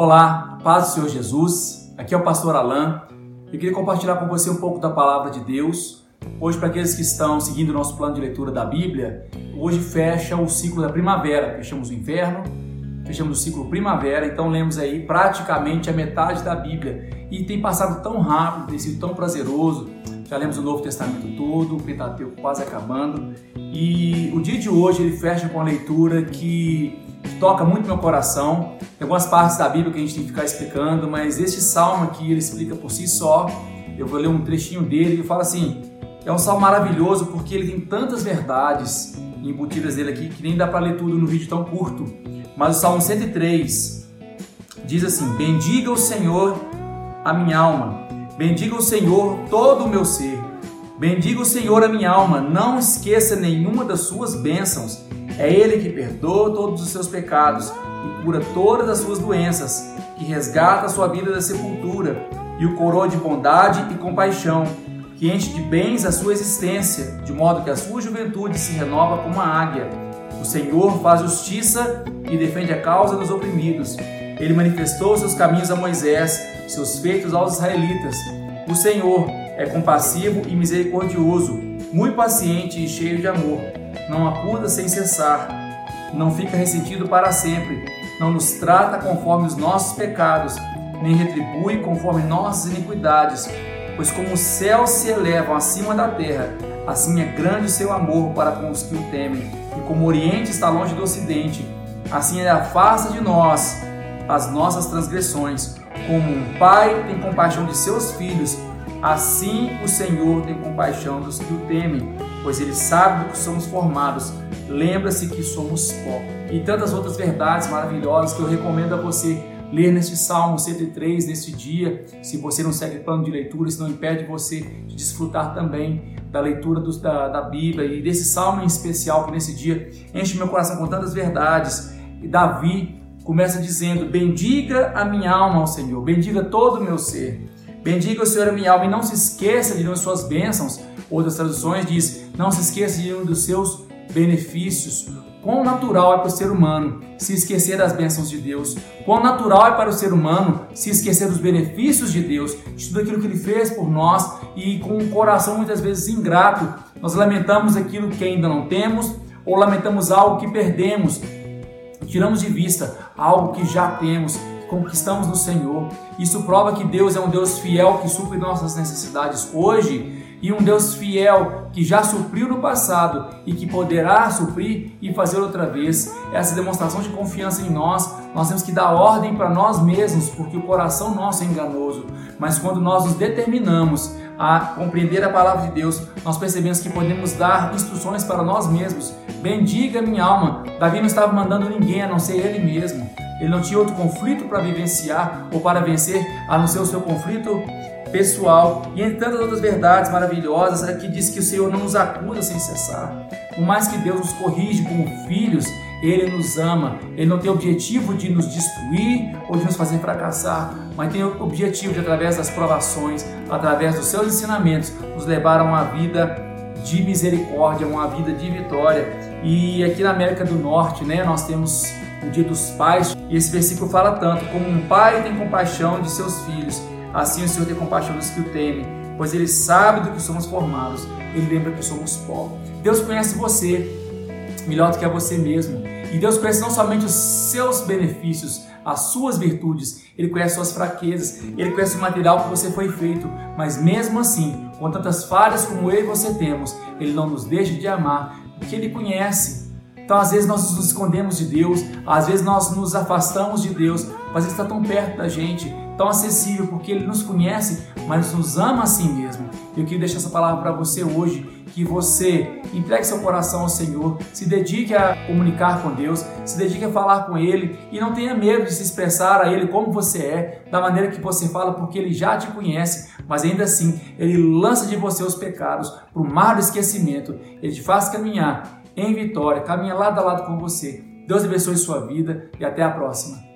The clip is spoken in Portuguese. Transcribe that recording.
Olá, paz do Senhor Jesus. Aqui é o pastor Alain. Eu queria compartilhar com você um pouco da palavra de Deus. Hoje, para aqueles que estão seguindo o nosso plano de leitura da Bíblia, hoje fecha o ciclo da primavera. Fechamos o inverno, fechamos o ciclo primavera, então lemos aí praticamente a metade da Bíblia. E tem passado tão rápido, tem sido tão prazeroso. Já lemos o Novo Testamento todo, o Pentateuco quase acabando. E o dia de hoje ele fecha com a leitura que toca muito meu coração. Tem algumas partes da Bíblia que a gente tem que ficar explicando, mas este salmo aqui ele explica por si só. Eu vou ler um trechinho dele e fala assim: é um salmo maravilhoso porque ele tem tantas verdades embutidas nele aqui que nem dá para ler tudo no vídeo tão curto. Mas o salmo 103 diz assim: Bendiga o Senhor a minha alma, bendiga o Senhor todo o meu ser. Bendiga o Senhor a minha alma, não esqueça nenhuma das suas bênçãos. É Ele que perdoa todos os seus pecados e cura todas as suas doenças, que resgata a sua vida da sepultura e o coroa de bondade e compaixão, que enche de bens a sua existência, de modo que a sua juventude se renova como a águia. O Senhor faz justiça e defende a causa dos oprimidos. Ele manifestou seus caminhos a Moisés, seus feitos aos israelitas. O Senhor é compassivo e misericordioso, muito paciente e cheio de amor não acuda sem cessar, não fica ressentido para sempre, não nos trata conforme os nossos pecados, nem retribui conforme nossas iniquidades. Pois como os céus se elevam acima da terra, assim é grande o seu amor para com os que o temem. E como o Oriente está longe do Ocidente, assim ele afasta de nós as nossas transgressões. Como um pai tem compaixão de seus filhos, assim o Senhor tem compaixão dos que o temem pois ele sabe do que somos formados. Lembra-se que somos pó. E tantas outras verdades maravilhosas que eu recomendo a você ler neste Salmo 103, neste dia. Se você não segue plano de leitura, isso não impede você de desfrutar também da leitura do, da, da Bíblia e desse Salmo em especial que nesse dia enche meu coração com tantas verdades. E Davi começa dizendo: Bendiga a minha alma ao Senhor, bendiga todo o meu ser. Bendiga o Senhor a minha alma e não se esqueça de as suas bênçãos. Outras traduções diz: não se esqueça de um dos seus benefícios. Quão natural é para o ser humano se esquecer das bênçãos de Deus. Quão natural é para o ser humano se esquecer dos benefícios de Deus, de tudo aquilo que Ele fez por nós e com um coração muitas vezes ingrato, nós lamentamos aquilo que ainda não temos ou lamentamos algo que perdemos. Tiramos de vista algo que já temos conquistamos no Senhor. Isso prova que Deus é um Deus fiel que supre nossas necessidades hoje e um Deus fiel que já supriu no passado e que poderá suprir e fazer outra vez. Essa demonstração de confiança em nós, nós temos que dar ordem para nós mesmos, porque o coração nosso é enganoso. Mas quando nós nos determinamos a compreender a palavra de Deus, nós percebemos que podemos dar instruções para nós mesmos. Bendiga minha alma. Davi não estava mandando ninguém a não ser ele mesmo. Ele não tinha outro conflito para vivenciar ou para vencer a não ser o seu conflito pessoal. E entre tantas outras verdades maravilhosas, que diz que o Senhor não nos acusa sem cessar. Por mais que Deus nos corrige como filhos, Ele nos ama. Ele não tem objetivo de nos destruir ou de nos fazer fracassar, mas tem o objetivo de, através das provações, através dos seus ensinamentos, nos levar a uma vida de misericórdia, uma vida de vitória. E aqui na América do Norte, né, nós temos o Dia dos Pais, e esse versículo fala tanto: como um pai tem compaixão de seus filhos, assim o Senhor tem compaixão dos que o temem, pois ele sabe do que somos formados, ele lembra que somos pó. Deus conhece você melhor do que a você mesmo. E Deus conhece não somente os seus benefícios, as suas virtudes, Ele conhece suas fraquezas, Ele conhece o material que você foi feito, mas mesmo assim, com tantas falhas como eu e você temos, Ele não nos deixa de amar, porque Ele conhece então, às vezes, nós nos escondemos de Deus, às vezes, nós nos afastamos de Deus, mas Ele está tão perto da gente, tão acessível, porque Ele nos conhece, mas nos ama assim mesmo. Eu queria deixar essa palavra para você hoje, que você entregue seu coração ao Senhor, se dedique a comunicar com Deus, se dedique a falar com Ele e não tenha medo de se expressar a Ele como você é, da maneira que você fala, porque Ele já te conhece, mas ainda assim Ele lança de você os pecados para o mar do esquecimento, Ele te faz caminhar em vitória, caminha lado a lado com você. Deus abençoe sua vida e até a próxima.